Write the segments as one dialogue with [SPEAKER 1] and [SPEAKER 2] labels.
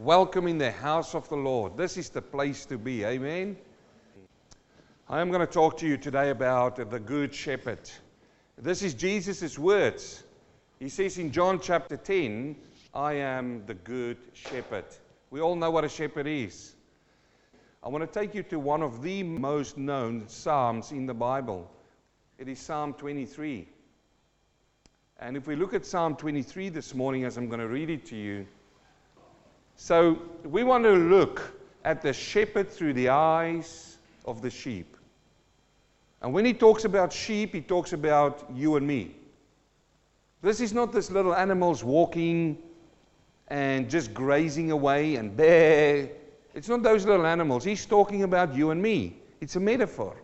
[SPEAKER 1] Welcome in the house of the Lord. This is the place to be. Amen. I am going to talk to you today about the Good Shepherd. This is Jesus' words. He says in John chapter 10, I am the Good Shepherd. We all know what a shepherd is. I want to take you to one of the most known Psalms in the Bible. It is Psalm 23. And if we look at Psalm 23 this morning, as I'm going to read it to you, so we want to look at the shepherd through the eyes of the sheep. And when he talks about sheep, he talks about you and me. This is not this little animals walking and just grazing away and bear. It's not those little animals. He's talking about you and me. It's a metaphor.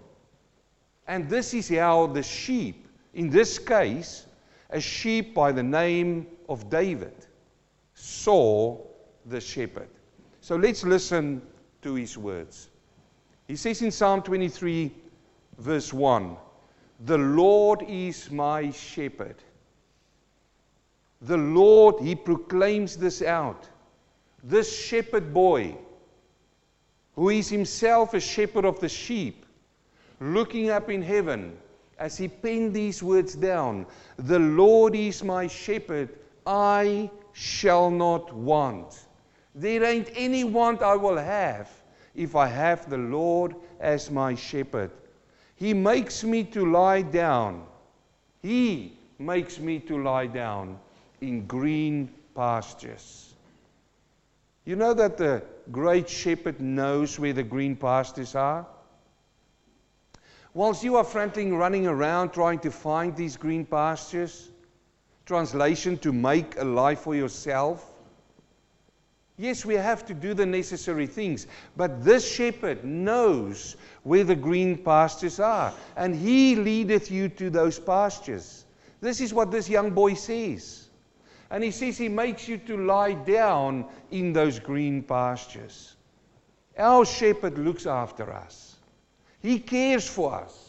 [SPEAKER 1] And this is how the sheep, in this case, a sheep by the name of David, saw the shepherd. So let's listen to his words. He says in Psalm 23, verse 1 The Lord is my shepherd. The Lord, he proclaims this out. This shepherd boy, who is himself a shepherd of the sheep, looking up in heaven as he penned these words down The Lord is my shepherd, I shall not want. There ain't any want I will have if I have the Lord as my shepherd. He makes me to lie down. He makes me to lie down in green pastures. You know that the great shepherd knows where the green pastures are? Whilst you are frantically running around trying to find these green pastures, translation to make a life for yourself, Yes, we have to do the necessary things, but this shepherd knows where the green pastures are, and he leadeth you to those pastures. This is what this young boy says. And he says he makes you to lie down in those green pastures. Our shepherd looks after us, he cares for us.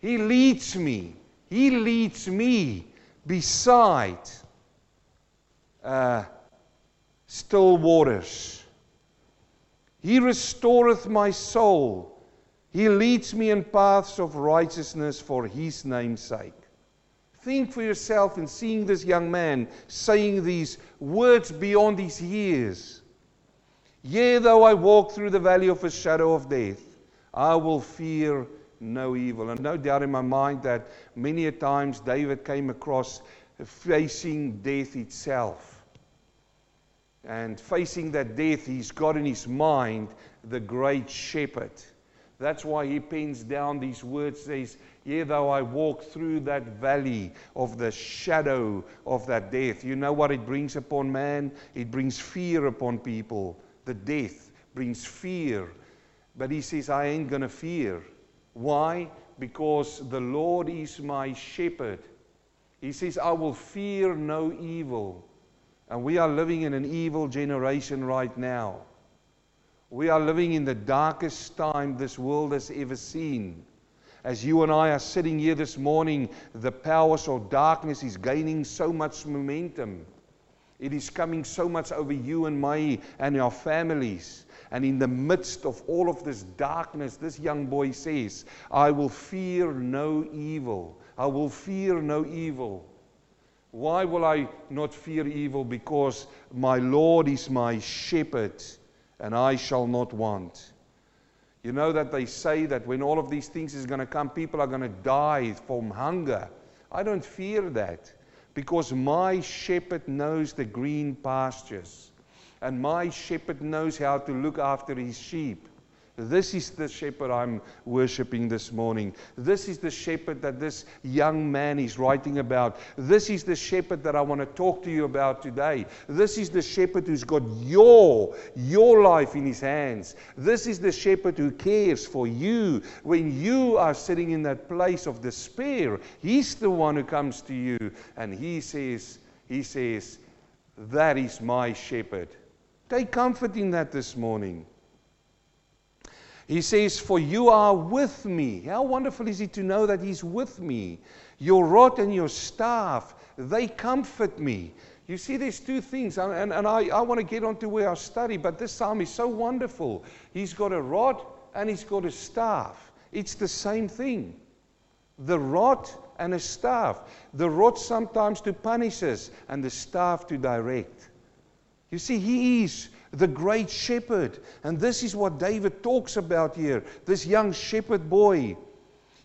[SPEAKER 1] He leads me, he leads me beside. Uh, still waters. He restoreth my soul. He leads me in paths of righteousness for his name's sake. Think for yourself in seeing this young man saying these words beyond his years. Yea, though I walk through the valley of the shadow of death, I will fear no evil. And no doubt in my mind that many a times David came across facing death itself and facing that death, he's got in his mind the great shepherd. That's why he pens down these words, says, Yea, though I walk through that valley of the shadow of that death. You know what it brings upon man? It brings fear upon people. The death brings fear. But he says, I ain't going to fear. Why? Because the Lord is my shepherd. He says, I will fear no evil. And we are living in an evil generation right now. We are living in the darkest time this world has ever seen. As you and I are sitting here this morning, the powers of darkness is gaining so much momentum. It is coming so much over you and me and our families. And in the midst of all of this darkness, this young boy says, I will fear no evil. I will fear no evil. Why will I not fear evil? Because my Lord is my shepherd, and I shall not want. You know that they say that when all of these things is going to come, people are going to die from hunger. I don't fear that because my shepherd knows the green pastures, and my shepherd knows how to look after his sheep. This is the shepherd I'm worshiping this morning. This is the shepherd that this young man is writing about. This is the shepherd that I want to talk to you about today. This is the shepherd who's got your your life in his hands. This is the shepherd who cares for you when you are sitting in that place of despair. He's the one who comes to you and he says he says that is my shepherd. Take comfort in that this morning. He says, For you are with me. How wonderful is it to know that He's with me? Your rod and your staff, they comfort me. You see, there's two things, and, and, and I, I want to get on to where I study, but this psalm is so wonderful. He's got a rod and he's got a staff. It's the same thing. The rod and a staff. The rod sometimes to punish us, and the staff to direct. You see, he is the great shepherd. And this is what David talks about here this young shepherd boy.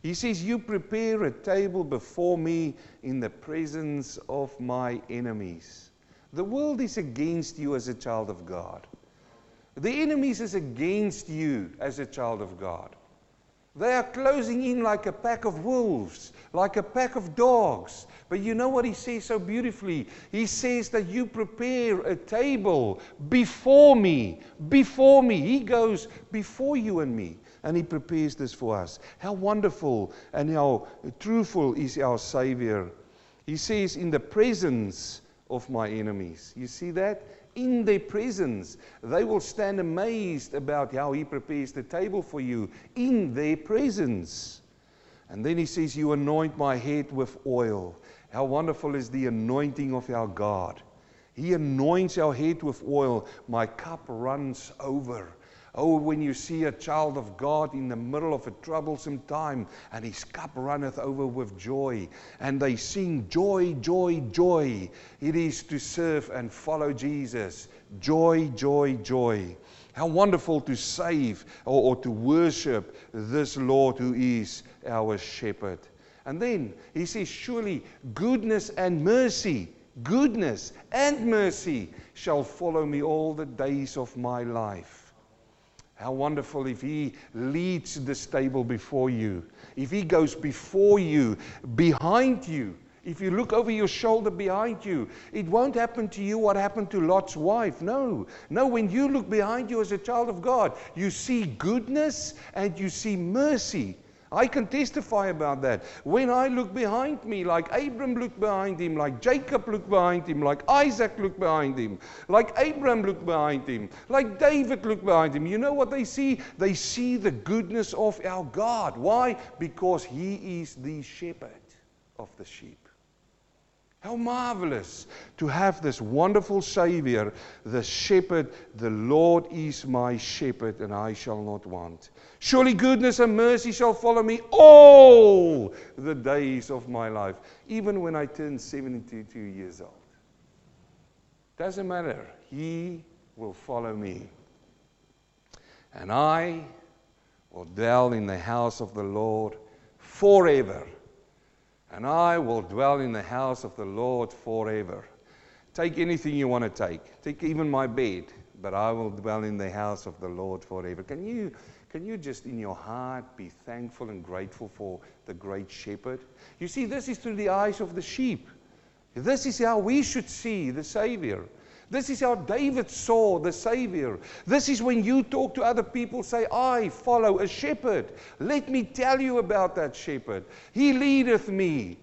[SPEAKER 1] He says, You prepare a table before me in the presence of my enemies. The world is against you as a child of God. The enemies is against you as a child of God. They are closing in like a pack of wolves, like a pack of dogs. But you know what he says so beautifully? He says that you prepare a table before me, before me. He goes before you and me, and he prepares this for us. How wonderful and how truthful is our Savior. He says, in the presence of my enemies. You see that? In their presence. They will stand amazed about how He prepares the table for you in their presence. And then He says, You anoint my head with oil. How wonderful is the anointing of our God! He anoints our head with oil. My cup runs over. Oh, when you see a child of God in the middle of a troublesome time and his cup runneth over with joy, and they sing, Joy, joy, joy. It is to serve and follow Jesus. Joy, joy, joy. How wonderful to save or, or to worship this Lord who is our shepherd. And then he says, Surely goodness and mercy, goodness and mercy shall follow me all the days of my life. How wonderful if He leads the stable before you, if He goes before you, behind you. If you look over your shoulder behind you, it won't happen to you what happened to Lot's wife. No. No, when you look behind you as a child of God, you see goodness and you see mercy. I can testify about that. When I look behind me, like Abram looked behind him, like Jacob looked behind him, like Isaac looked behind him, like Abraham looked behind him, like David looked behind him, you know what they see? They see the goodness of our God. Why? Because he is the shepherd of the sheep. How marvelous to have this wonderful Savior, the shepherd. The Lord is my shepherd, and I shall not want. Surely goodness and mercy shall follow me all the days of my life, even when I turn 72 years old. Doesn't matter. He will follow me. And I will dwell in the house of the Lord forever and I will dwell in the house of the Lord forever. Take anything you want to take. Take even my bed, but I will dwell in the house of the Lord forever. Can you, can you just in your heart be thankful and grateful for the great shepherd? You see, this is through the eyes of the sheep. This is how we should see the Savior. This is how David saw the Savior. This is when you talk to other people, say, I follow a shepherd. Let me tell you about that shepherd. He leadeth me.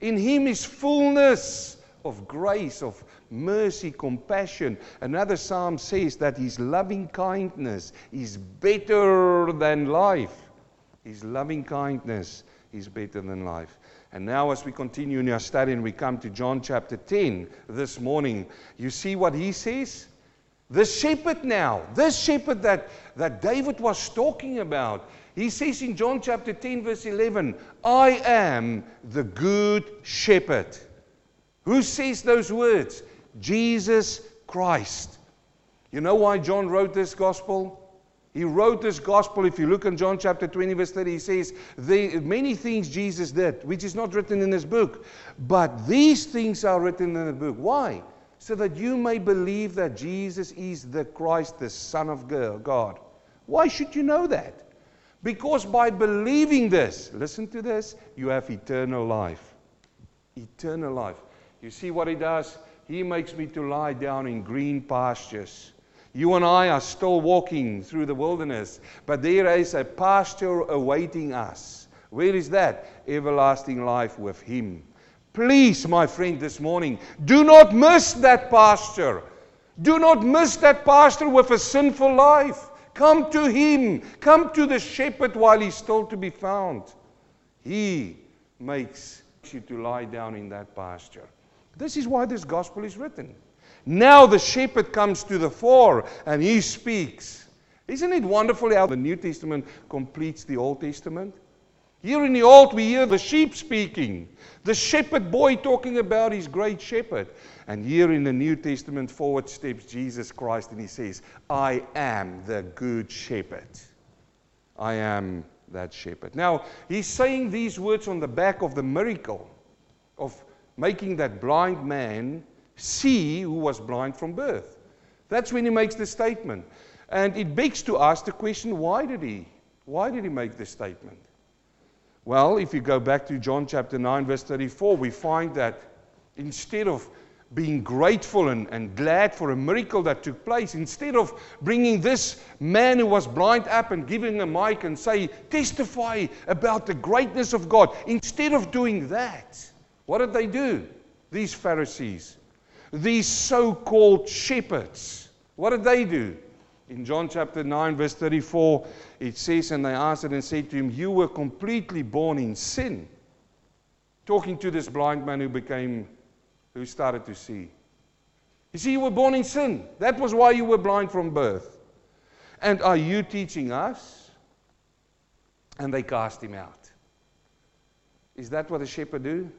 [SPEAKER 1] In him is fullness of grace, of mercy, compassion. Another psalm says that his loving kindness is better than life. His loving kindness is better than life. And now, as we continue in our study and we come to John chapter 10 this morning, you see what he says? The shepherd now, this shepherd that, that David was talking about, he says in John chapter 10, verse 11, I am the good shepherd. Who says those words? Jesus Christ. You know why John wrote this gospel? He wrote this gospel. If you look in John chapter 20, verse 30, he says, Many things Jesus did, which is not written in this book, but these things are written in the book. Why? So that you may believe that Jesus is the Christ, the Son of God. Why should you know that? Because by believing this, listen to this, you have eternal life. Eternal life. You see what he does? He makes me to lie down in green pastures. You and I are still walking through the wilderness, but there is a pasture awaiting us. Where is that? Everlasting life with Him. Please, my friend, this morning, do not miss that pasture. Do not miss that pasture with a sinful life. Come to Him. Come to the shepherd while He's still to be found. He makes you to lie down in that pasture. This is why this gospel is written. Now the shepherd comes to the fore and he speaks. Isn't it wonderful how the New Testament completes the Old Testament? Here in the Old, we hear the sheep speaking, the shepherd boy talking about his great shepherd. And here in the New Testament, forward steps Jesus Christ and he says, I am the good shepherd. I am that shepherd. Now, he's saying these words on the back of the miracle of making that blind man see who was blind from birth. That's when he makes the statement. And it begs to ask the question why did he? Why did he make this statement? Well, if you go back to John chapter 9, verse 34, we find that instead of being grateful and, and glad for a miracle that took place, instead of bringing this man who was blind up and giving a mic and say, testify about the greatness of God, instead of doing that, what did they do? These Pharisees, these so called shepherds, what did they do? In John chapter 9, verse 34, it says, And they answered and said to him, You were completely born in sin. Talking to this blind man who became, who started to see. You see, you were born in sin. That was why you were blind from birth. And are you teaching us? And they cast him out. Is that what a shepherd do?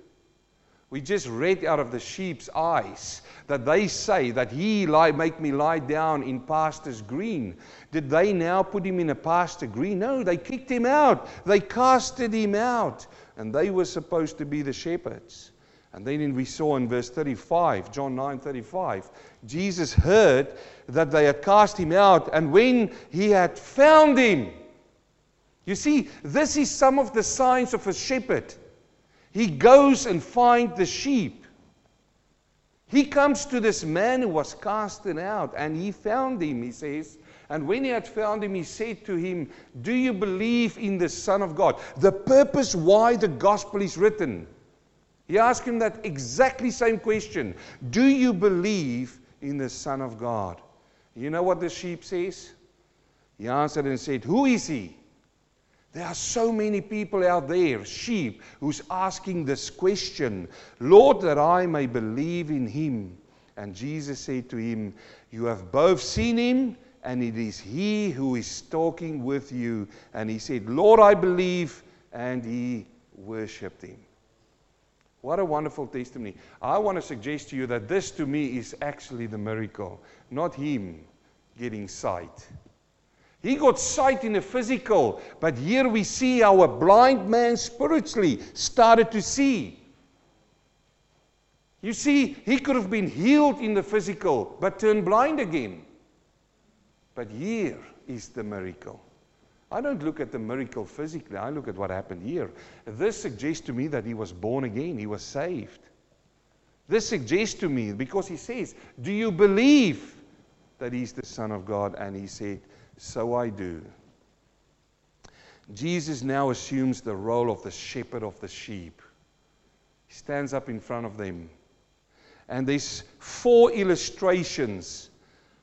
[SPEAKER 1] We just read out of the sheep's eyes that they say that he lie, make me lie down in pastures green. Did they now put him in a pasture green? No, they kicked him out. They casted him out. And they were supposed to be the shepherds. And then we saw in verse 35, John 9 35, Jesus heard that they had cast him out. And when he had found him, you see, this is some of the signs of a shepherd. He goes and finds the sheep. He comes to this man who was casted out, and he found him, he says. And when he had found him, he said to him, Do you believe in the Son of God? The purpose why the gospel is written. He asked him that exactly same question Do you believe in the Son of God? You know what the sheep says? He answered and said, Who is he? There are so many people out there, sheep, who's asking this question, Lord, that I may believe in him. And Jesus said to him, You have both seen him, and it is he who is talking with you. And he said, Lord, I believe. And he worshipped him. What a wonderful testimony. I want to suggest to you that this to me is actually the miracle, not him getting sight. He got sight in the physical, but here we see how a blind man spiritually started to see. You see, he could have been healed in the physical, but turned blind again. But here is the miracle. I don't look at the miracle physically, I look at what happened here. This suggests to me that he was born again, he was saved. This suggests to me, because he says, Do you believe that he's the Son of God? And he said, So I do. Jesus now assumes the role of the shepherd of the sheep. He stands up in front of them. And there's four illustrations,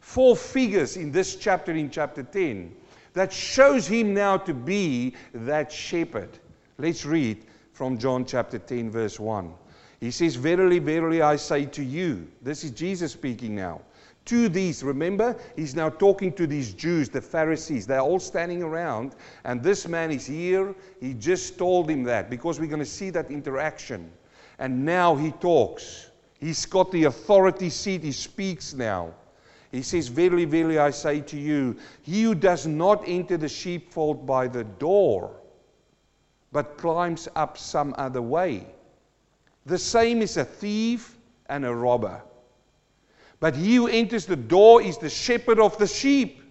[SPEAKER 1] four figures in this chapter, in chapter 10 that shows him now to be that shepherd. Let's read from John chapter 10, verse 1. He says, Verily, verily, I say to you, this is Jesus speaking now. To these, remember, he's now talking to these Jews, the Pharisees. They're all standing around, and this man is here. He just told him that because we're going to see that interaction. And now he talks. He's got the authority seat. He speaks now. He says, Verily, verily, I say to you, he who does not enter the sheepfold by the door, but climbs up some other way, the same is a thief and a robber. But he who enters the door is the shepherd of the sheep.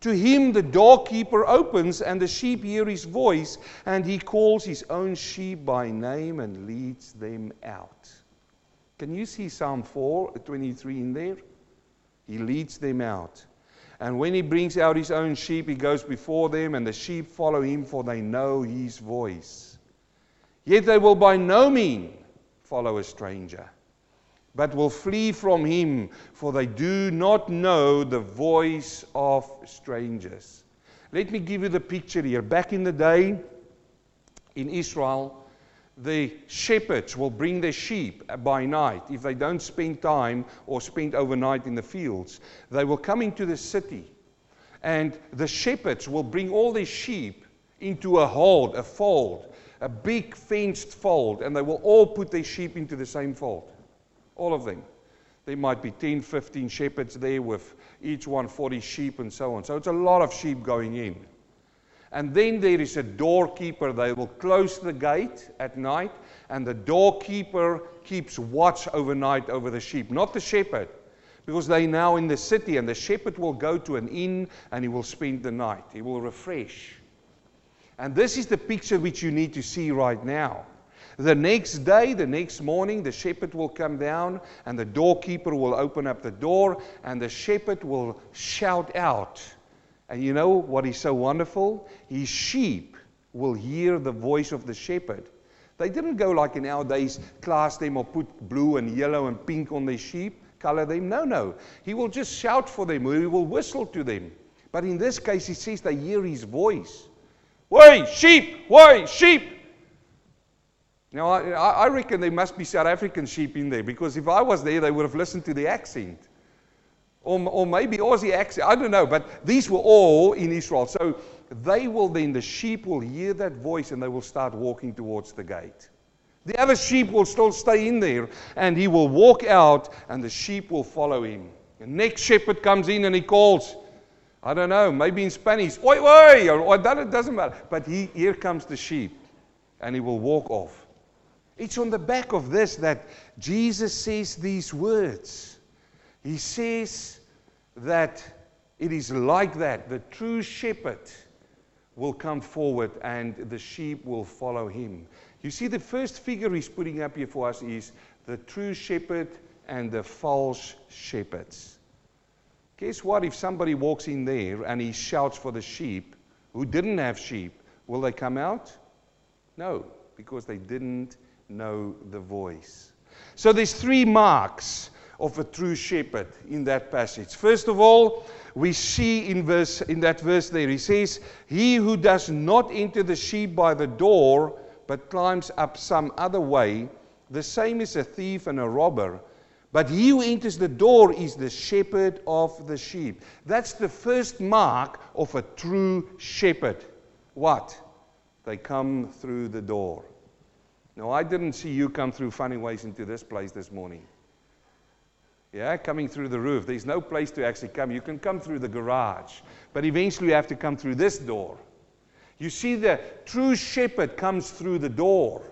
[SPEAKER 1] To him the doorkeeper opens, and the sheep hear his voice, and he calls his own sheep by name and leads them out. Can you see Psalm 4 23 in there? He leads them out. And when he brings out his own sheep, he goes before them, and the sheep follow him, for they know his voice. Yet they will by no means follow a stranger, but will flee from him, for they do not know the voice of strangers. Let me give you the picture here. Back in the day in Israel, the shepherds will bring their sheep by night. If they don't spend time or spend overnight in the fields, they will come into the city. And the shepherds will bring all their sheep into a hold, a fold, a big fenced fold, and they will all put their sheep into the same fold. All of them. There might be 10, 15 shepherds there with each one 40 sheep and so on. So it's a lot of sheep going in. And then there is a doorkeeper. They will close the gate at night, and the doorkeeper keeps watch overnight over the sheep, not the shepherd, because they're now in the city, and the shepherd will go to an inn and he will spend the night. He will refresh. And this is the picture which you need to see right now. The next day, the next morning, the shepherd will come down and the doorkeeper will open up the door and the shepherd will shout out and you know what is so wonderful? His sheep will hear the voice of the shepherd. They didn't go like in our days, class them or put blue and yellow and pink on their sheep, color them. No, no. He will just shout for them or he will whistle to them. But in this case, he says they hear his voice. Why, sheep! Why, sheep! Now, I, I reckon there must be South African sheep in there because if I was there, they would have listened to the accent. Or, or maybe Aussie accent, I don't know, but these were all in Israel. So they will then, the sheep will hear that voice and they will start walking towards the gate. The other sheep will still stay in there and he will walk out and the sheep will follow him. The next shepherd comes in and he calls, I don't know, maybe in Spanish, oi, oi, or, or that, it doesn't matter. But he, here comes the sheep and he will walk off. It's on the back of this that Jesus says these words. He says that it is like that. The true shepherd will come forward and the sheep will follow him. You see, the first figure he's putting up here for us is the true shepherd and the false shepherds. Guess what? If somebody walks in there and he shouts for the sheep who didn't have sheep, will they come out? No, because they didn't know the voice. So there's three marks of a true shepherd in that passage. First of all, we see in verse in that verse there he says, "He who does not enter the sheep by the door, but climbs up some other way, the same is a thief and a robber." But he who enters the door is the shepherd of the sheep. That's the first mark of a true shepherd. What? They come through the door. Now, I didn't see you come through funny ways into this place this morning. Yeah, coming through the roof. There's no place to actually come. You can come through the garage, but eventually you have to come through this door. You see, the true shepherd comes through the door.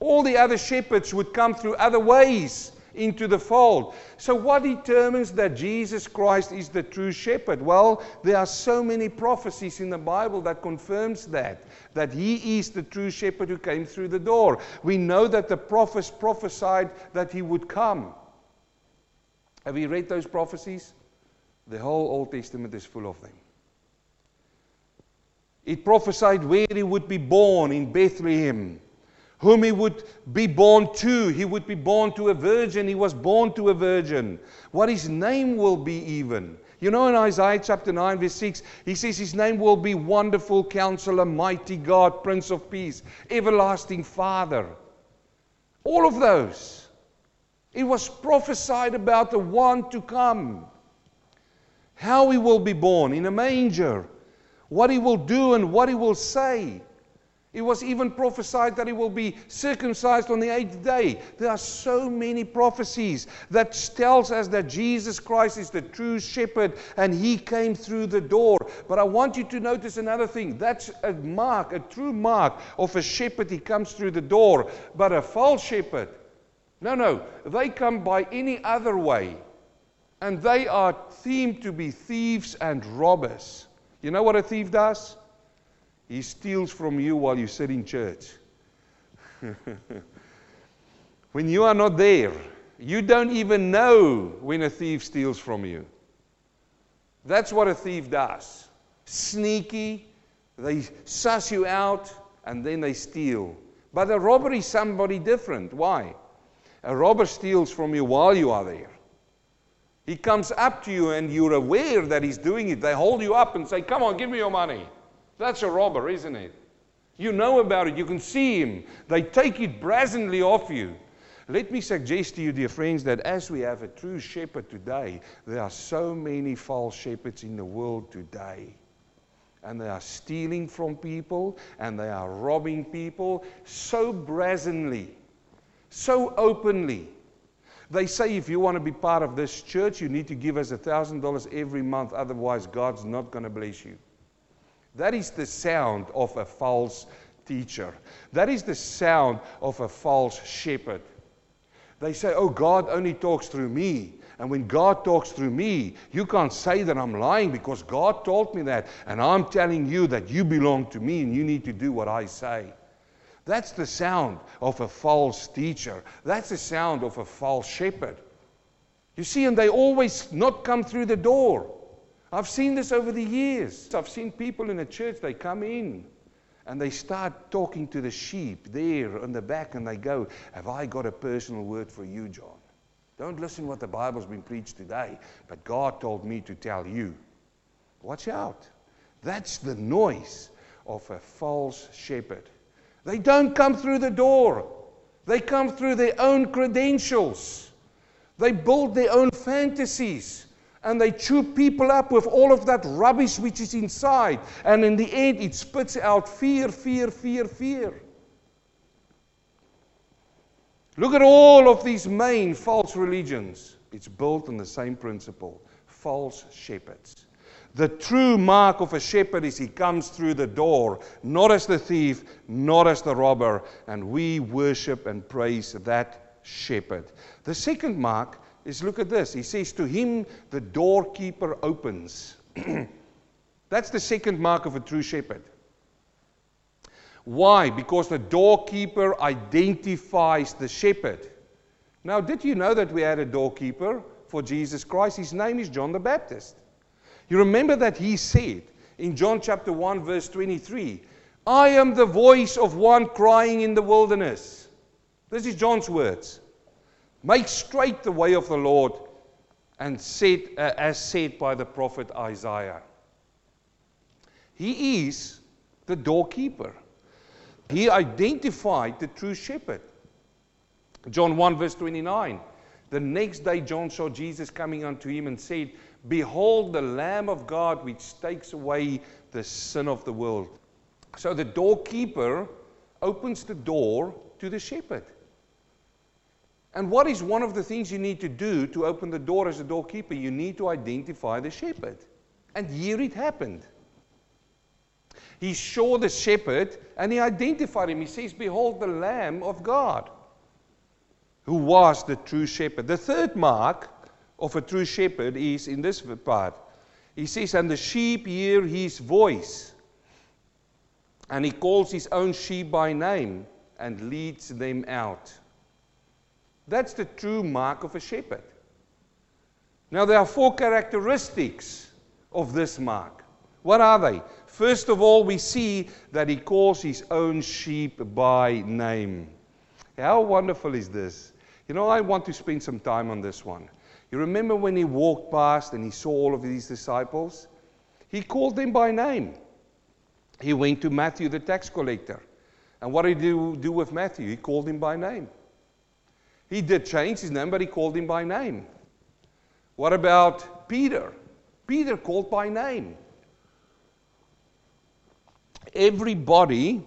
[SPEAKER 1] All the other shepherds would come through other ways into the fold. So, what determines that Jesus Christ is the true shepherd? Well, there are so many prophecies in the Bible that confirms that that he is the true shepherd who came through the door. We know that the prophets prophesied that he would come. Have you read those prophecies? The whole Old Testament is full of them. It prophesied where he would be born in Bethlehem, whom he would be born to. He would be born to a virgin. He was born to a virgin. What his name will be, even. You know, in Isaiah chapter 9, verse 6, he says his name will be Wonderful Counselor, Mighty God, Prince of Peace, Everlasting Father. All of those. It was prophesied about the one to come. How he will be born in a manger, what he will do and what he will say. It was even prophesied that he will be circumcised on the eighth day. There are so many prophecies that tells us that Jesus Christ is the true shepherd and he came through the door. But I want you to notice another thing. That's a mark, a true mark of a shepherd. He comes through the door. But a false shepherd, no, no. They come by any other way. And they are themed to be thieves and robbers. You know what a thief does? He steals from you while you sit in church. when you are not there, you don't even know when a thief steals from you. That's what a thief does. Sneaky, they suss you out and then they steal. But a robber is somebody different. Why? A robber steals from you while you are there. He comes up to you and you're aware that he's doing it. They hold you up and say, Come on, give me your money. That's a robber, isn't it? You know about it. You can see him. They take it brazenly off you. Let me suggest to you, dear friends, that as we have a true shepherd today, there are so many false shepherds in the world today. And they are stealing from people and they are robbing people so brazenly, so openly. They say if you want to be part of this church, you need to give us $1,000 every month, otherwise, God's not going to bless you. That is the sound of a false teacher. That is the sound of a false shepherd. They say, Oh, God only talks through me. And when God talks through me, you can't say that I'm lying because God told me that. And I'm telling you that you belong to me and you need to do what I say. That's the sound of a false teacher. That's the sound of a false shepherd. You see, and they always not come through the door. I've seen this over the years. I've seen people in a church, they come in and they start talking to the sheep there on the back and they go, Have I got a personal word for you, John? Don't listen what the Bible's been preached today, but God told me to tell you. Watch out. That's the noise of a false shepherd. They don't come through the door. They come through their own credentials. They build their own fantasies and they chew people up with all of that rubbish which is inside. And in the end, it spits out fear, fear, fear, fear. Look at all of these main false religions. It's built on the same principle false shepherds. The true mark of a shepherd is he comes through the door, not as the thief, not as the robber, and we worship and praise that shepherd. The second mark is look at this. He says, To him the doorkeeper opens. That's the second mark of a true shepherd. Why? Because the doorkeeper identifies the shepherd. Now, did you know that we had a doorkeeper for Jesus Christ? His name is John the Baptist. You remember that he said in John chapter 1, verse 23, I am the voice of one crying in the wilderness. This is John's words. Make straight the way of the Lord, and said, uh, as said by the prophet Isaiah. He is the doorkeeper. He identified the true shepherd. John 1, verse 29. The next day, John saw Jesus coming unto him and said, Behold, the Lamb of God which takes away the sin of the world. So the doorkeeper opens the door to the shepherd. And what is one of the things you need to do to open the door as a doorkeeper? You need to identify the shepherd. And here it happened. He saw the shepherd and he identified him. He says, Behold, the Lamb of God, who was the true shepherd. The third mark of a true shepherd is in this part. He says, And the sheep hear his voice. And he calls his own sheep by name and leads them out. That's the true mark of a shepherd. Now, there are four characteristics of this mark. What are they? First of all, we see that he calls his own sheep by name. How wonderful is this? You know, I want to spend some time on this one. You remember when he walked past and he saw all of these disciples? He called them by name. He went to Matthew, the tax collector. And what did he do with Matthew? He called him by name. He did change his name, but he called him by name. What about Peter? Peter called by name. Everybody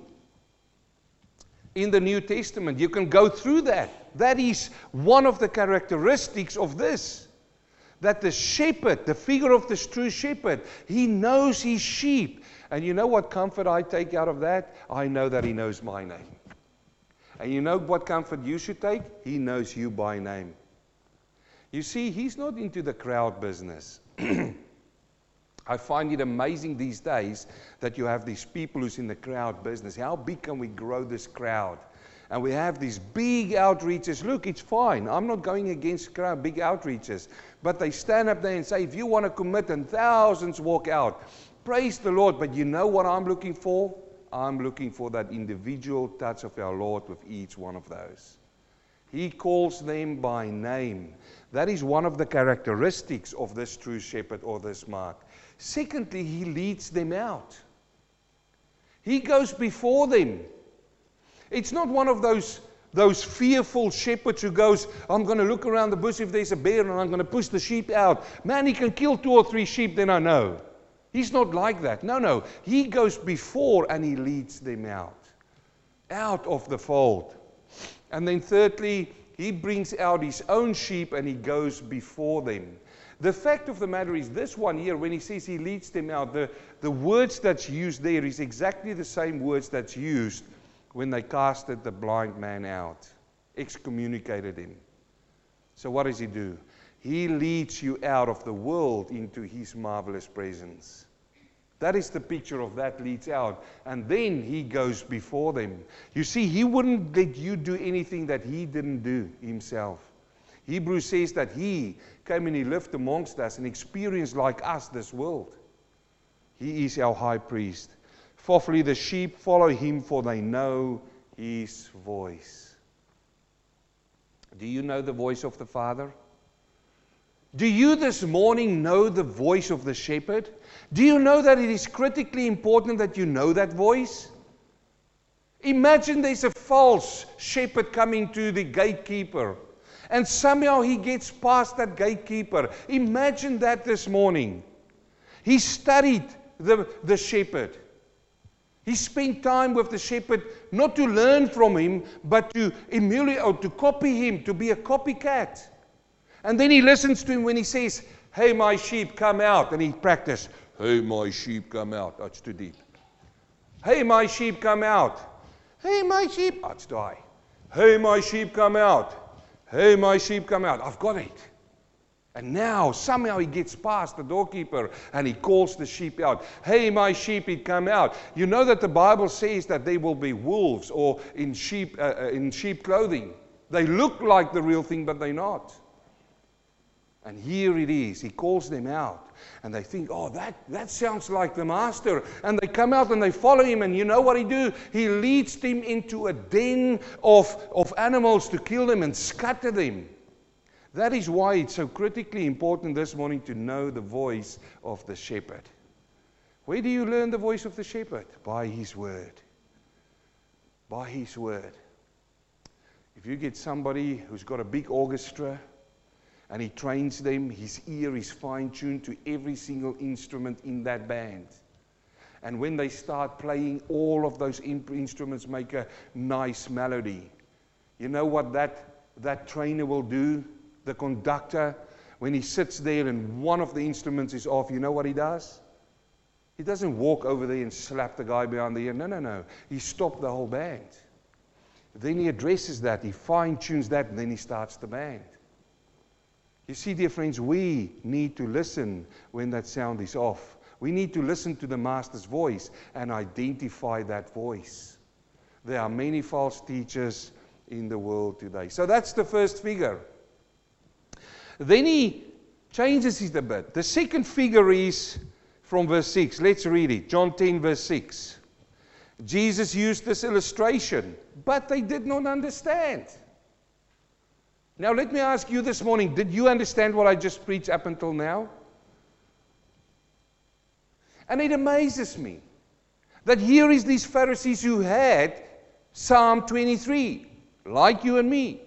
[SPEAKER 1] in the New Testament, you can go through that. That is one of the characteristics of this. That the shepherd, the figure of the true shepherd, he knows his sheep. And you know what comfort I take out of that? I know that he knows my name. And you know what comfort you should take? He knows you by name. You see, he's not into the crowd business. I find it amazing these days that you have these people who's in the crowd business. How big can we grow this crowd? And we have these big outreaches. Look, it's fine. I'm not going against crowd, big outreaches. But they stand up there and say, if you want to commit and thousands walk out, praise the Lord. But you know what I'm looking for? I'm looking for that individual touch of our Lord with each one of those. He calls them by name. That is one of the characteristics of this true shepherd or this mark. Secondly, he leads them out. He goes before them. It's not one of those those fearful shepherds who goes, I'm going to look around the bush if there's a bear and I'm going to push the sheep out. Man, he can kill two or three sheep, then I know. He's not like that. No, no. He goes before and he leads them out, out of the fold. And then, thirdly, he brings out his own sheep and he goes before them. The fact of the matter is, this one here, when he says he leads them out, the, the words that's used there is exactly the same words that's used when they casted the blind man out, excommunicated him. So, what does he do? He leads you out of the world into his marvelous presence. That is the picture of that leads out. And then he goes before them. You see, he wouldn't let you do anything that he didn't do himself. Hebrews says that he came and he lived amongst us and experienced like us this world. He is our high priest. Fourthly, the sheep follow him, for they know his voice. Do you know the voice of the Father? Do you this morning know the voice of the shepherd? Do you know that it is critically important that you know that voice? Imagine there's a false shepherd coming to the gatekeeper, and somehow he gets past that gatekeeper. Imagine that this morning. He studied the, the shepherd. He spent time with the shepherd not to learn from him, but to emulate or to copy him, to be a copycat. And then he listens to him when he says, Hey, my sheep, come out. And he practices, Hey, my sheep, come out. That's too deep. Hey, my sheep, come out. Hey, my sheep. That's too high. Hey, my sheep, come out. Hey, my sheep, come out. I've got it. And now somehow he gets past the doorkeeper and he calls the sheep out. Hey, my sheep, he come out. You know that the Bible says that they will be wolves or in sheep, uh, uh, in sheep clothing. They look like the real thing, but they're not. And here it is. He calls them out. And they think, oh, that, that sounds like the master. And they come out and they follow him. And you know what he do? He leads them into a den of, of animals to kill them and scatter them. That is why it's so critically important this morning to know the voice of the shepherd. Where do you learn the voice of the shepherd? By his word. By his word. If you get somebody who's got a big orchestra and he trains them, his ear is fine tuned to every single instrument in that band. And when they start playing, all of those instruments make a nice melody. You know what that, that trainer will do? the conductor, when he sits there and one of the instruments is off, you know what he does? He doesn't walk over there and slap the guy behind the ear. No, no, no. He stopped the whole band. Then he addresses that, he fine tunes that, and then he starts the band. You see, dear friends, we need to listen when that sound is off. We need to listen to the Master's voice and identify that voice. There are many false teachers in the world today. So that's the first figure. Then he changes it a bit. The second figure is from verse 6. Let's read it. John 10, verse 6. Jesus used this illustration, but they did not understand. Now, let me ask you this morning did you understand what I just preached up until now? And it amazes me that here is these Pharisees who had Psalm 23, like you and me.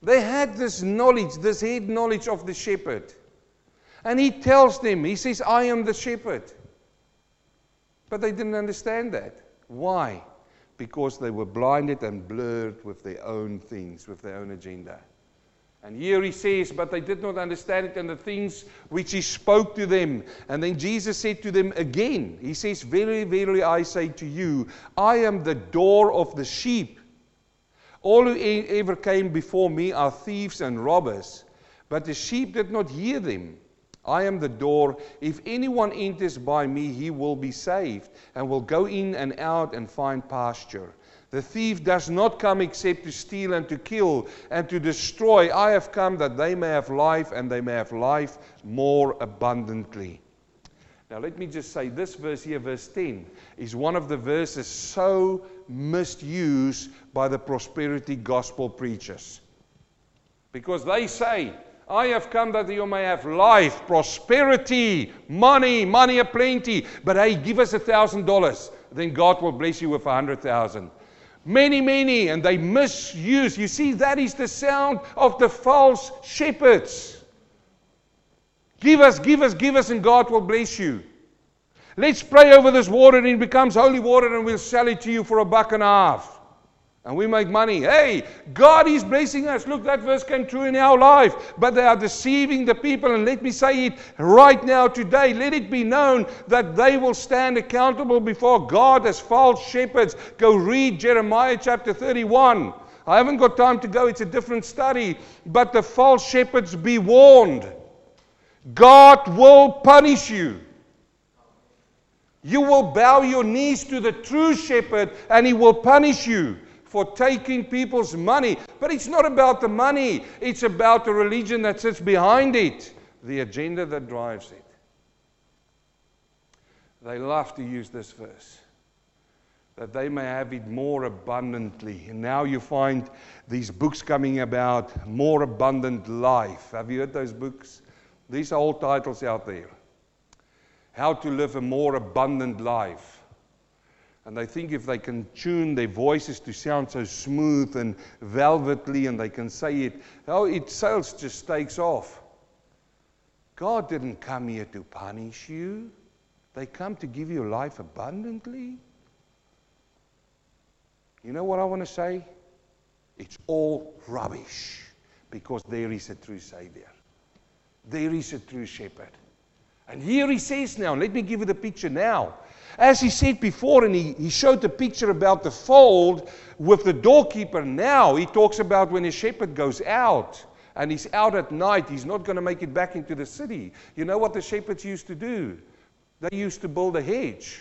[SPEAKER 1] They had this knowledge, this head knowledge of the shepherd. And he tells them, he says, I am the shepherd. But they didn't understand that. Why? Because they were blinded and blurred with their own things, with their own agenda. And here he says, but they did not understand it and the things which he spoke to them. And then Jesus said to them again, He says, Verily, verily, I say to you, I am the door of the sheep. All who ever came before me are thieves and robbers, but the sheep did not hear them. I am the door. If anyone enters by me, he will be saved, and will go in and out and find pasture. The thief does not come except to steal and to kill and to destroy. I have come that they may have life, and they may have life more abundantly. Now, let me just say this verse here, verse 10, is one of the verses so misused by the prosperity gospel preachers. Because they say, I have come that you may have life, prosperity, money, money aplenty. But hey, give us a thousand dollars, then God will bless you with a hundred thousand. Many, many, and they misuse. You see, that is the sound of the false shepherds. Give us, give us, give us, and God will bless you. Let's pray over this water, and it becomes holy water, and we'll sell it to you for a buck and a half and we make money. Hey, God is blessing us. Look, that verse came true in our life. But they are deceiving the people. And let me say it right now, today. Let it be known that they will stand accountable before God as false shepherds. Go read Jeremiah chapter 31. I haven't got time to go, it's a different study. But the false shepherds be warned. God will punish you. You will bow your knees to the true shepherd and he will punish you for taking people's money. But it's not about the money, it's about the religion that sits behind it, the agenda that drives it. They love to use this verse that they may have it more abundantly. And now you find these books coming about more abundant life. Have you heard those books? These are all titles out there. How to live a more abundant life. And they think if they can tune their voices to sound so smooth and velvetly and they can say it, oh, it sales just takes off. God didn't come here to punish you. They come to give you life abundantly. You know what I want to say? It's all rubbish because there is a true Savior. There is a true shepherd. And here he says now, let me give you the picture now. As he said before, and he, he showed the picture about the fold with the doorkeeper, now he talks about when a shepherd goes out and he's out at night, he's not going to make it back into the city. You know what the shepherds used to do? They used to build a hedge.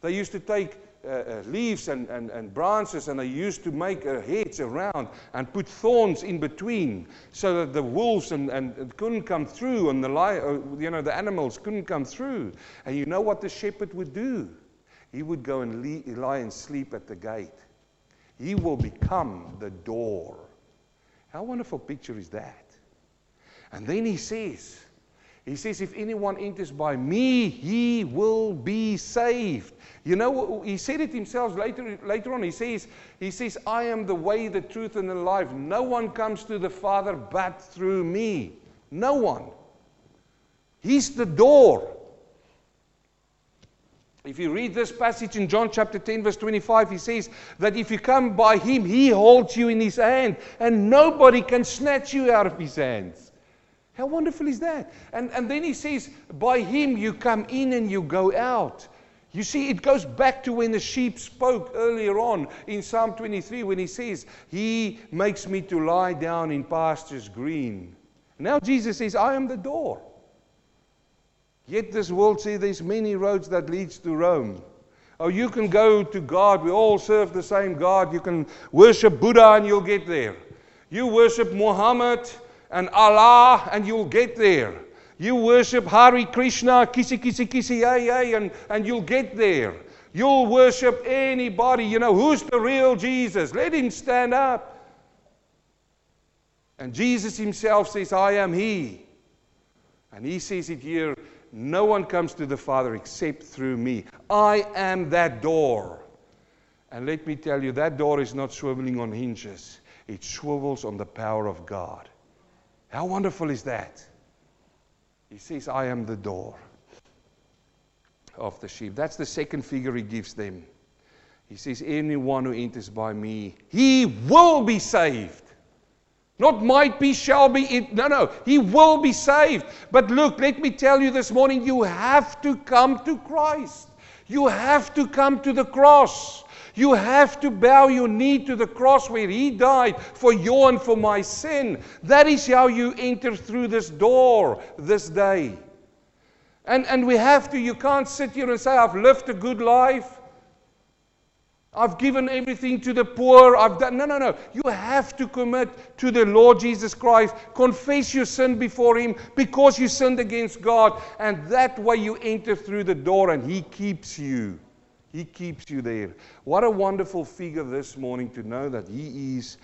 [SPEAKER 1] They used to take uh, uh, leaves and, and, and branches, and they used to make a hedge around and put thorns in between so that the wolves and, and couldn't come through, and the uh, you know the animals couldn't come through. And you know what the shepherd would do? He would go and lie and sleep at the gate. He will become the door. How wonderful picture is that? And then he says, he says, if anyone enters by me, he will be saved. You know, he said it himself later, later on. He says, he says, I am the way, the truth, and the life. No one comes to the Father but through me. No one. He's the door. If you read this passage in John chapter 10, verse 25, he says that if you come by him, he holds you in his hand, and nobody can snatch you out of his hands. How wonderful is that? And, and then he says, by him you come in and you go out. You see, it goes back to when the sheep spoke earlier on in Psalm 23 when he says, He makes me to lie down in pastures green. Now Jesus says, I am the door. Yet this world says there's many roads that leads to Rome. Oh, you can go to God. We all serve the same God. You can worship Buddha and you'll get there. You worship Muhammad and Allah and you'll get there. You worship Hare Krishna, kisi kisi kisi yay yay, and, and you'll get there. You'll worship anybody. You know, who's the real Jesus? Let him stand up. And Jesus himself says, I am he. And he says it here no one comes to the Father except through me. I am that door. And let me tell you, that door is not swiveling on hinges, it swivels on the power of God. How wonderful is that? He says, I am the door of the sheep. That's the second figure he gives them. He says, Anyone who enters by me, he will be saved. Not might be, shall be. no, no. He will be saved. But look, let me tell you this morning you have to come to Christ. You have to come to the cross. You have to bow your knee to the cross where He died for your and for my sin. That is how you enter through this door this day. And, and we have to, you can't sit here and say, I've lived a good life. I've given everything to the poor. I've done. No, no, no. You have to commit to the Lord Jesus Christ. Confess your sin before Him because you sinned against God. And that way you enter through the door and He keeps you. He keeps you there. What a wonderful figure this morning to know that He is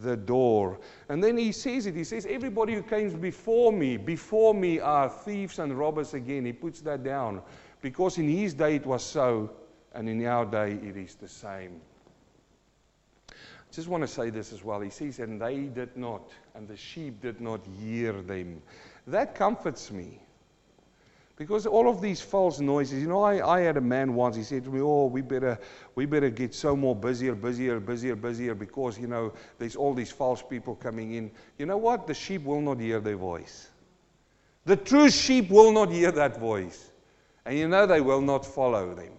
[SPEAKER 1] the door. And then he says it. He says, Everybody who came before me, before me are thieves and robbers again. He puts that down. Because in his day it was so, and in our day it is the same. I just want to say this as well. He says, And they did not, and the sheep did not hear them. That comforts me. Because all of these false noises, you know, I, I had a man once, he said to me, Oh, we better, we better get so more busier, busier, busier, busier, because, you know, there's all these false people coming in. You know what? The sheep will not hear their voice. The true sheep will not hear that voice. And you know, they will not follow them.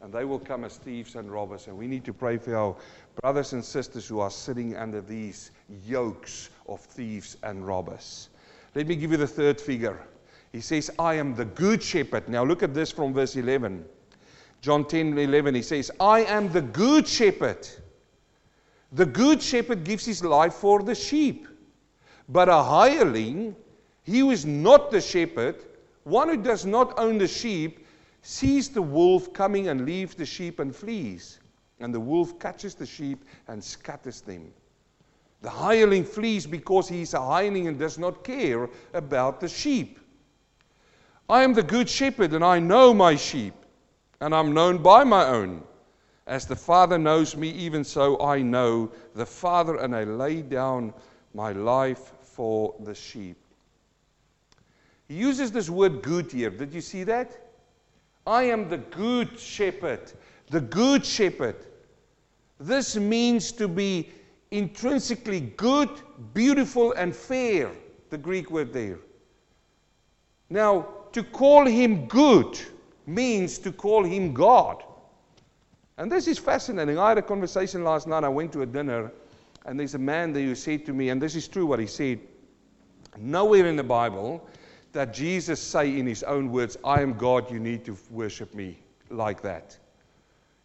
[SPEAKER 1] And they will come as thieves and robbers. And we need to pray for our brothers and sisters who are sitting under these yokes of thieves and robbers. Let me give you the third figure. He says, I am the good shepherd. Now look at this from verse 11. John 10 11, he says, I am the good shepherd. The good shepherd gives his life for the sheep. But a hireling, he who is not the shepherd, one who does not own the sheep, sees the wolf coming and leaves the sheep and flees. And the wolf catches the sheep and scatters them. The hireling flees because he is a hireling and does not care about the sheep. I am the good shepherd, and I know my sheep, and I'm known by my own. As the Father knows me, even so I know the Father, and I lay down my life for the sheep. He uses this word good here. Did you see that? I am the good shepherd. The good shepherd. This means to be intrinsically good, beautiful, and fair. The Greek word there. Now, to call him good means to call him God. And this is fascinating. I had a conversation last night. I went to a dinner, and there's a man there who said to me, and this is true what he said. Nowhere in the Bible that Jesus say in his own words, I am God, you need to worship me like that.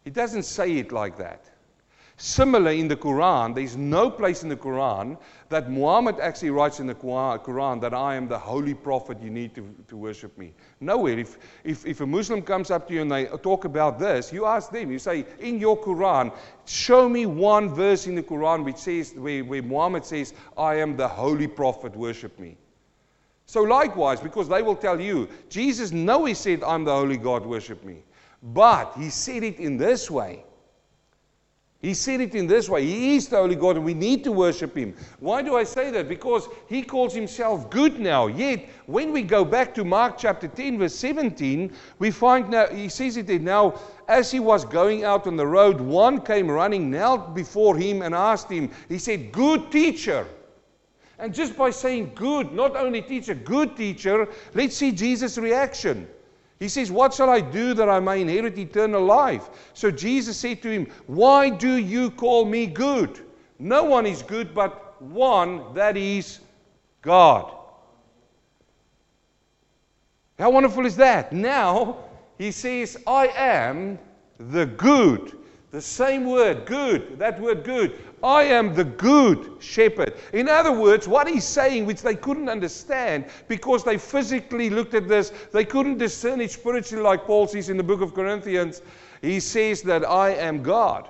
[SPEAKER 1] He doesn't say it like that. Similar in the Quran, there's no place in the Quran that Muhammad actually writes in the Quran that I am the holy prophet, you need to, to worship me. Nowhere. If, if, if a Muslim comes up to you and they talk about this, you ask them, you say, in your Quran, show me one verse in the Quran which says, where, where Muhammad says, I am the holy prophet, worship me. So likewise, because they will tell you, Jesus, no, he said, I'm the holy God, worship me. But he said it in this way. He said it in this way He is the Holy God, and we need to worship Him. Why do I say that? Because He calls Himself good now. Yet, when we go back to Mark chapter 10, verse 17, we find now, He says it there now, as He was going out on the road, one came running, knelt before Him, and asked Him, He said, Good teacher. And just by saying good, not only teacher, good teacher, let's see Jesus' reaction. He says, What shall I do that I may inherit eternal life? So Jesus said to him, Why do you call me good? No one is good but one, that is God. How wonderful is that? Now he says, I am the good. The same word, good, that word good. I am the good shepherd. In other words, what he's saying, which they couldn't understand because they physically looked at this, they couldn't discern it spiritually, like Paul says in the book of Corinthians. He says that I am God.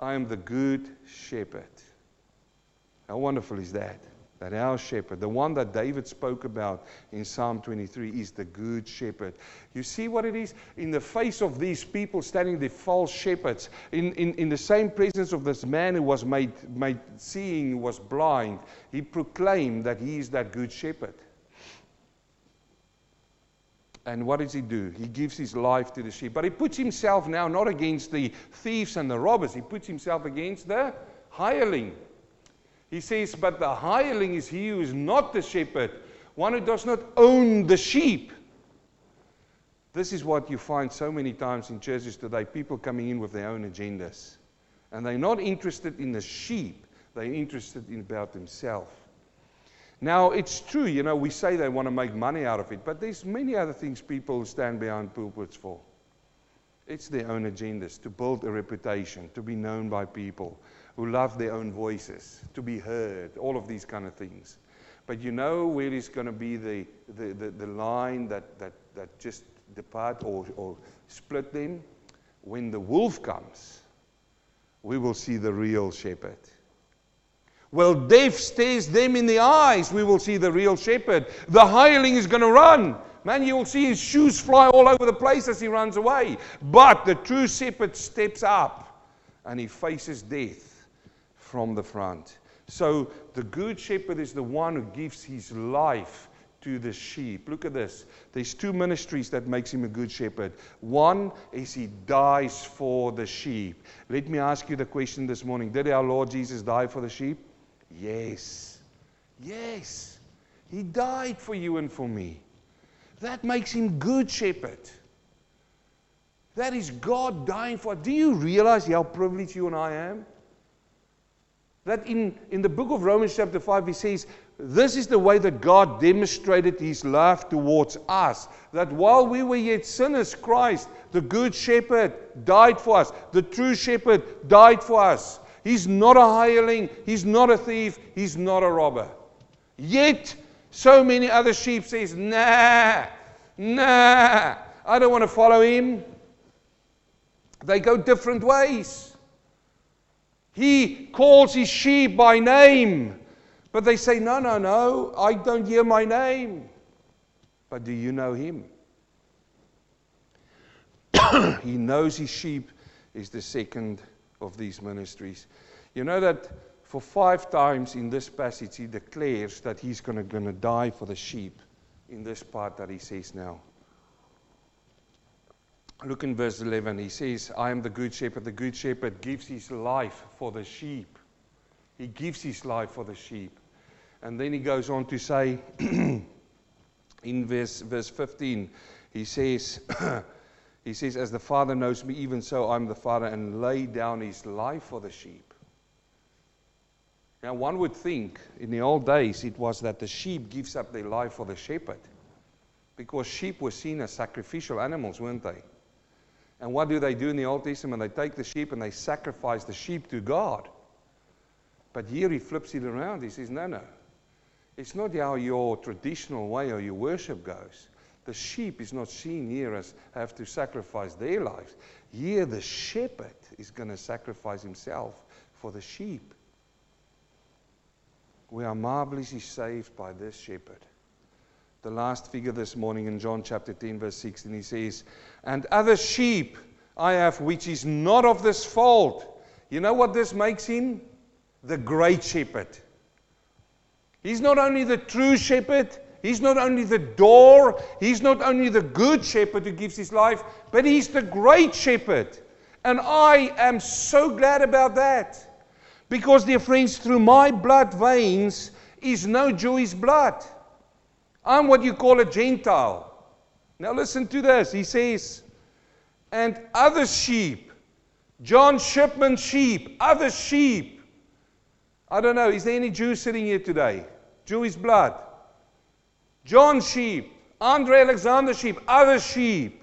[SPEAKER 1] I am the good shepherd. How wonderful is that? That our shepherd, the one that David spoke about in Psalm 23, is the good shepherd. You see what it is? In the face of these people standing, the false shepherds, in, in, in the same presence of this man who was made, made seeing, was blind, he proclaimed that he is that good shepherd. And what does he do? He gives his life to the sheep. But he puts himself now not against the thieves and the robbers, he puts himself against the hireling. He says, But the hireling is he who is not the shepherd, one who does not own the sheep. This is what you find so many times in churches today people coming in with their own agendas. And they're not interested in the sheep, they're interested in about themselves. Now, it's true, you know, we say they want to make money out of it, but there's many other things people stand behind pulpits for. It's their own agendas to build a reputation, to be known by people, who love their own voices, to be heard, all of these kind of things. But you know where is going to be the, the, the, the, line that, that, that just depart or, or split them? When the wolf comes, we will see the real shepherd. Well, death stares them in the eyes, we will see the real shepherd. The hireling is going to run. Man, you will see his shoes fly all over the place as he runs away. But the true shepherd steps up and he faces death from the front. So the good shepherd is the one who gives his life to the sheep. Look at this. There's two ministries that makes him a good shepherd. One is he dies for the sheep. Let me ask you the question this morning. Did our Lord Jesus die for the sheep? Yes. Yes. He died for you and for me. That makes him good shepherd. That is God dying for. Do you realize how privileged you and I am? That in, in the book of Romans, chapter 5, he says, This is the way that God demonstrated his love towards us. That while we were yet sinners, Christ, the good shepherd, died for us. The true shepherd died for us. He's not a hireling, he's not a thief, he's not a robber. Yet, so many other sheep says, Nah, nah, I don't want to follow him. They go different ways. He calls his sheep by name. But they say, No, no, no, I don't hear my name. But do you know him? he knows his sheep is the second of these ministries. You know that for five times in this passage he declares that he's going to die for the sheep in this part that he says now. Look in verse 11. He says, I am the good shepherd. The good shepherd gives his life for the sheep. He gives his life for the sheep. And then he goes on to say in verse, verse 15, he says, he says, As the Father knows me, even so I'm the Father, and lay down his life for the sheep. Now, one would think in the old days it was that the sheep gives up their life for the shepherd. Because sheep were seen as sacrificial animals, weren't they? And what do they do in the Old Testament? They take the sheep and they sacrifice the sheep to God. But here he flips it around. He says, no, no. It's not how your traditional way or your worship goes. The sheep is not seen here as have to sacrifice their lives. Here, the shepherd is going to sacrifice himself for the sheep. We are marvelously saved by this shepherd the last figure this morning in John chapter 10, verse 16. He says, And other sheep I have which is not of this fold. You know what this makes him? The great shepherd. He's not only the true shepherd, he's not only the door, he's not only the good shepherd who gives his life, but he's the great shepherd. And I am so glad about that. Because, dear friends, through my blood veins is no Jewish blood. I'm what you call a Gentile. Now listen to this. He says, and other sheep, John Shipman sheep, other sheep. I don't know, is there any Jew sitting here today? Jewish blood. John sheep, Andre Alexander sheep, other sheep.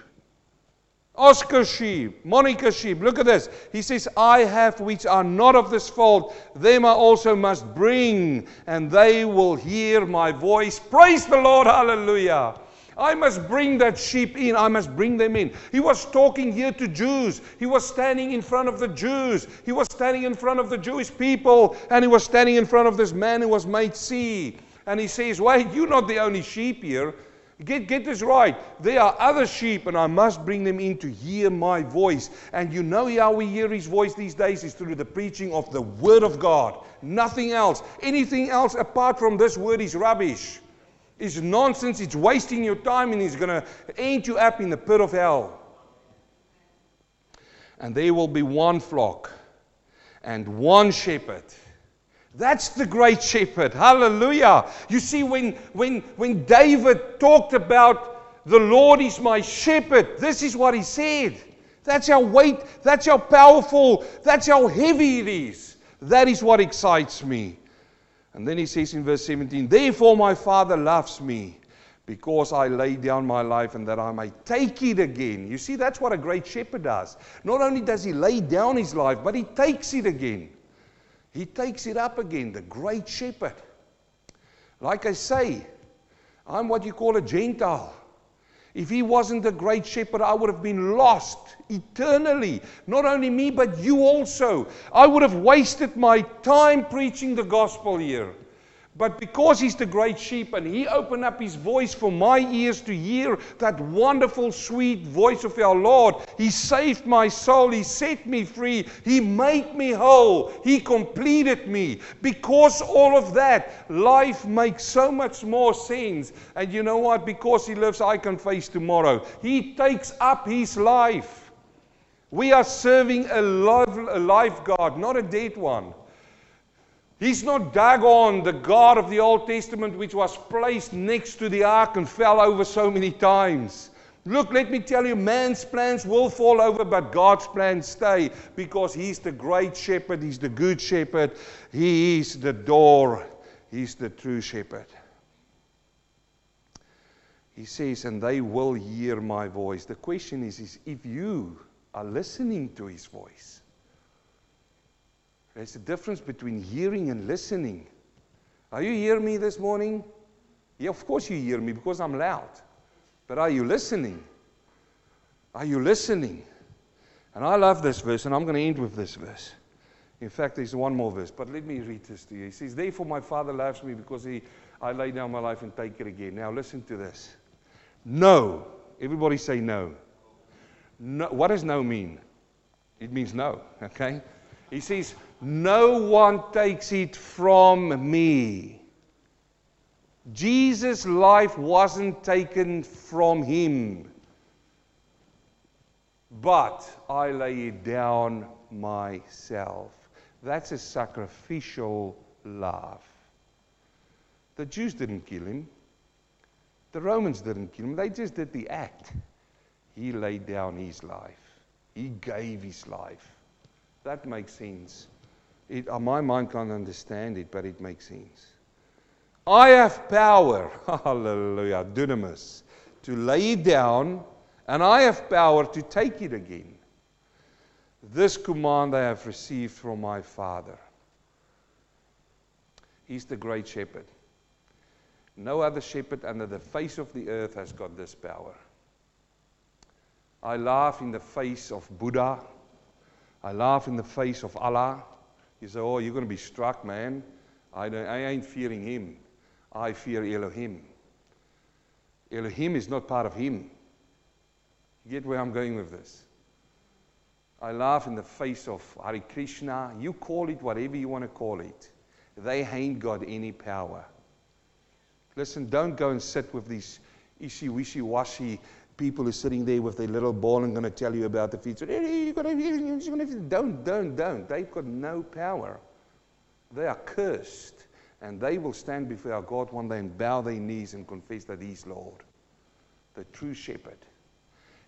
[SPEAKER 1] Oscar sheep, Monica sheep. Look at this. He says, I have which are not of this fold, them I also must bring, and they will hear my voice. Praise the Lord. Hallelujah. I must bring that sheep in. I must bring them in. He was talking here to Jews. He was standing in front of the Jews. He was standing in front of the Jewish people. And he was standing in front of this man who was made see. And he says, Wait, you're not the only sheep here. Get, get this right. There are other sheep, and I must bring them in to hear my voice. And you know how we hear his voice these days is through the preaching of the word of God. Nothing else. Anything else apart from this word is rubbish. It's nonsense. It's wasting your time, and it's going to end you up in the pit of hell. And there will be one flock and one shepherd. That's the great shepherd. Hallelujah. You see, when, when, when David talked about the Lord is my shepherd, this is what he said. That's how weight, that's how powerful, that's how heavy it is. That is what excites me. And then he says in verse 17, Therefore my Father loves me, because I lay down my life and that I may take it again. You see, that's what a great shepherd does. Not only does he lay down his life, but he takes it again. He takes it up again, the great shepherd. Like I say, I'm what you call a Gentile. If he wasn't the great shepherd, I would have been lost eternally. Not only me, but you also. I would have wasted my time preaching the gospel here. But because he's the great sheep and he opened up his voice for my ears to hear that wonderful, sweet voice of our Lord, he saved my soul. He set me free. He made me whole. He completed me. Because all of that, life makes so much more sense. And you know what? Because he lives, I can face tomorrow. He takes up his life. We are serving a, a life God, not a dead one. He's not Dagon, the God of the Old Testament, which was placed next to the ark and fell over so many times. Look, let me tell you, man's plans will fall over, but God's plans stay because He's the great shepherd, He's the good shepherd, He is the door, He's the true shepherd. He says, and they will hear my voice. The question is, is if you are listening to His voice, there's a difference between hearing and listening. Are you hearing me this morning? Yeah, of course you hear me because I'm loud. But are you listening? Are you listening? And I love this verse, and I'm going to end with this verse. In fact, there's one more verse, but let me read this to you. He says, Therefore, my Father loves me because he, I lay down my life and take it again. Now, listen to this. No. Everybody say no. no. What does no mean? It means no, okay? He says, no one takes it from me. Jesus' life wasn't taken from him, but I lay it down myself. That's a sacrificial love. The Jews didn't kill him. The Romans didn't kill him. They just did the act. He laid down his life. He gave his life. That makes sense. It, uh, my mind can't understand it, but it makes sense. I have power, hallelujah, dunamis, to lay it down, and I have power to take it again. This command I have received from my Father. He's the great shepherd. No other shepherd under the face of the earth has got this power. I laugh in the face of Buddha. I laugh in the face of Allah. You say, Oh, you're going to be struck, man. I, I ain't fearing him. I fear Elohim. Elohim is not part of him. You get where I'm going with this? I laugh in the face of Hare Krishna. You call it whatever you want to call it. They ain't got any power. Listen, don't go and sit with these ishy wishy washy people who are sitting there with their little ball and going to tell you about the future. Don't, don't, don't. They've got no power. They are cursed. And they will stand before our God one day and bow their knees and confess that He's Lord, the true shepherd.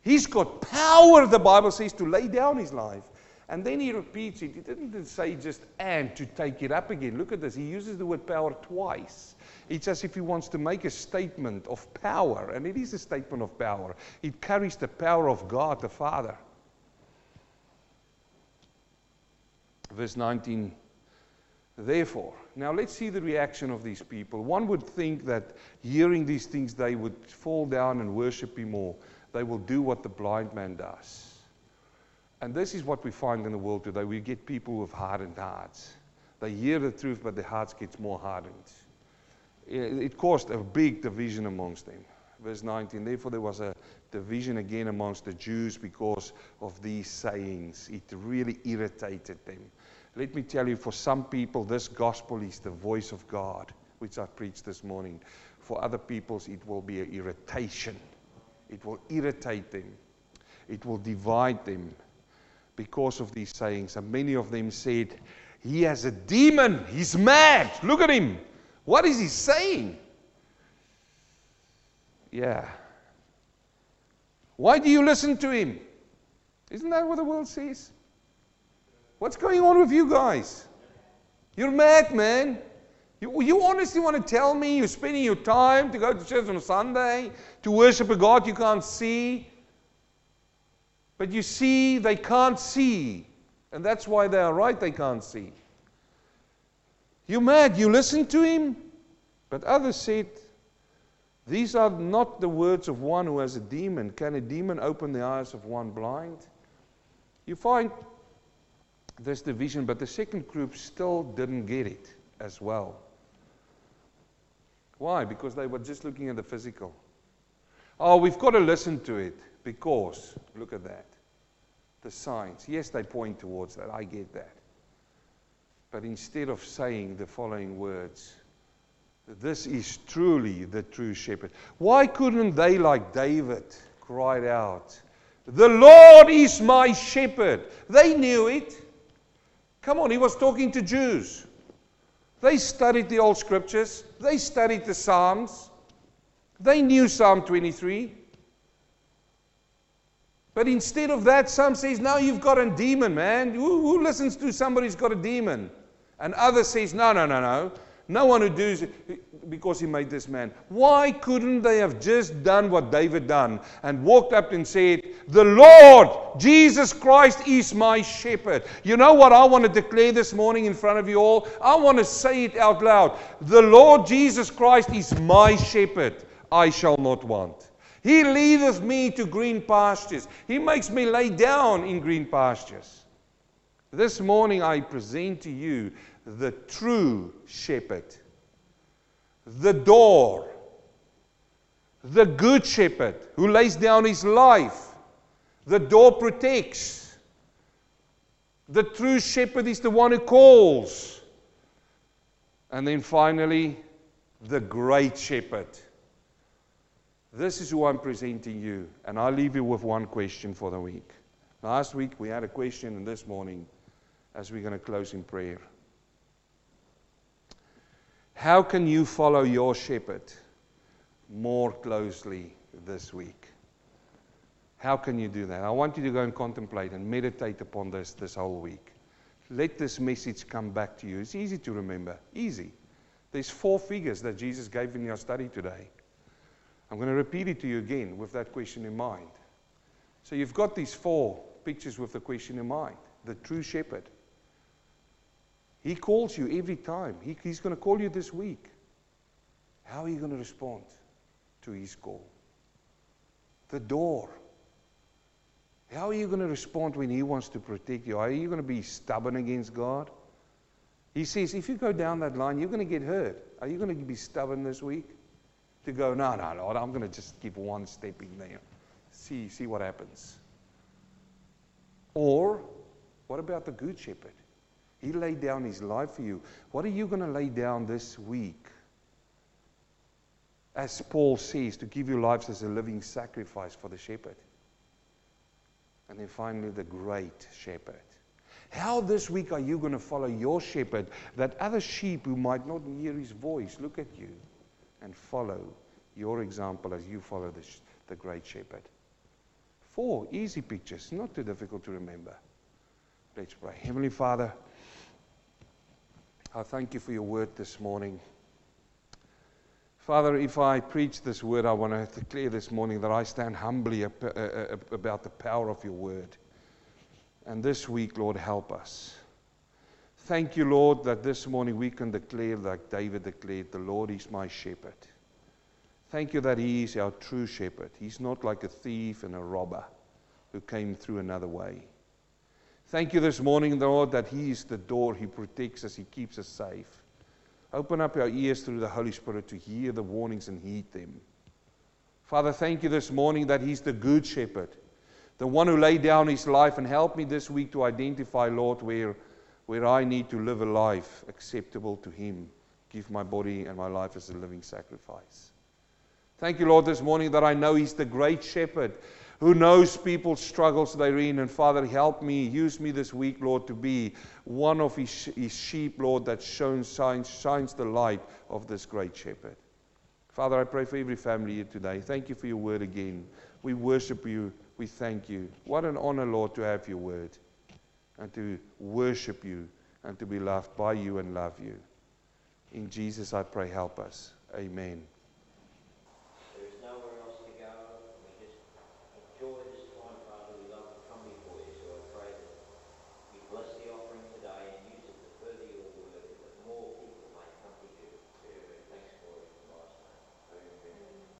[SPEAKER 1] He's got power, the Bible says, to lay down His life. And then he repeats it. He didn't say just and to take it up again. Look at this. He uses the word power twice. It's as if he wants to make a statement of power, and it is a statement of power. It carries the power of God the Father. Verse 19. Therefore, now let's see the reaction of these people. One would think that hearing these things, they would fall down and worship Him more. They will do what the blind man does. And this is what we find in the world today. We get people with hardened hearts. They hear the truth, but their hearts get more hardened it caused a big division amongst them. Verse 19, therefore there was a division again amongst the Jews because of these sayings. It really irritated them. Let me tell you, for some people, this gospel is the voice of God, which I preached this morning. For other peoples, it will be an irritation. It will irritate them. It will divide them because of these sayings. And many of them said, He has a demon. He's mad. Look at him. What is he saying? Yeah. Why do you listen to him? Isn't that what the world says? What's going on with you guys? You're mad, man. You, you honestly want to tell me you're spending your time to go to church on Sunday to worship a God you can't see? But you see, they can't see. And that's why they are right, they can't see. You mad? You listen to him? But others said, These are not the words of one who has a demon. Can a demon open the eyes of one blind? You find this division, but the second group still didn't get it as well. Why? Because they were just looking at the physical. Oh, we've got to listen to it because, look at that. The signs. Yes, they point towards that. I get that. But instead of saying the following words, this is truly the true shepherd. Why couldn't they, like David, cried out, The Lord is my shepherd? They knew it. Come on, he was talking to Jews. They studied the old scriptures, they studied the Psalms, they knew Psalm 23. But instead of that, some says, now you've got a demon, man. Who, who listens to somebody who's got a demon? And others says, no, no, no, no. No one who does it because he made this man. Why couldn't they have just done what David done and walked up and said, "The Lord Jesus Christ is my shepherd." You know what I want to declare this morning in front of you all? I want to say it out loud. The Lord Jesus Christ is my shepherd. I shall not want. He leadeth me to green pastures. He makes me lay down in green pastures. This morning I present to you the true shepherd, the door, the good shepherd who lays down his life. The door protects. The true shepherd is the one who calls. And then finally, the great shepherd. This is who I'm presenting you. And I'll leave you with one question for the week. Last week we had a question, and this morning, as we're going to close in prayer. How can you follow your shepherd more closely this week? How can you do that? I want you to go and contemplate and meditate upon this this whole week. Let this message come back to you. It's easy to remember. Easy. There's four figures that Jesus gave in your study today. I'm going to repeat it to you again with that question in mind. So you've got these four pictures with the question in mind. The true shepherd. He calls you every time. He, he's going to call you this week. How are you going to respond to his call? The door. How are you going to respond when he wants to protect you? Are you going to be stubborn against God? He says, if you go down that line, you're going to get hurt. Are you going to be stubborn this week? To go, no, no, Lord, I'm going to just keep one step in there. See, see what happens. Or, what about the good shepherd? He laid down his life for you. What are you going to lay down this week? As Paul says, to give your lives as a living sacrifice for the shepherd. And then finally, the great shepherd. How this week are you going to follow your shepherd, that other sheep who might not hear his voice look at you and follow your example as you follow the, the great shepherd? Four easy pictures, not too difficult to remember. Let's pray. Heavenly Father, I thank you for your word this morning. Father, if I preach this word, I want to declare this morning that I stand humbly uh, uh, about the power of your word. And this week, Lord, help us. Thank you, Lord, that this morning we can declare, like David declared, the Lord is my shepherd. Thank you that he is our true shepherd. He's not like a thief and a robber who came through another way. Thank you this morning, Lord, that He is the door. He protects us, He keeps us safe. Open up our ears through the Holy Spirit to hear the warnings and heed them. Father, thank you this morning that He's the good shepherd, the one who laid down His life. And help me this week to identify, Lord, where, where I need to live a life acceptable to Him. Give my body and my life as a living sacrifice. Thank you, Lord, this morning that I know He's the great shepherd who knows people's struggles they're in. And Father, help me, use me this week, Lord, to be one of his, his sheep, Lord, that shines, the light of this great shepherd. Father, I pray for every family here today. Thank you for your word again. We worship you. We thank you. What an honor, Lord, to have your word and to worship you and to be loved by you and love you. In Jesus, I pray, help us. Amen.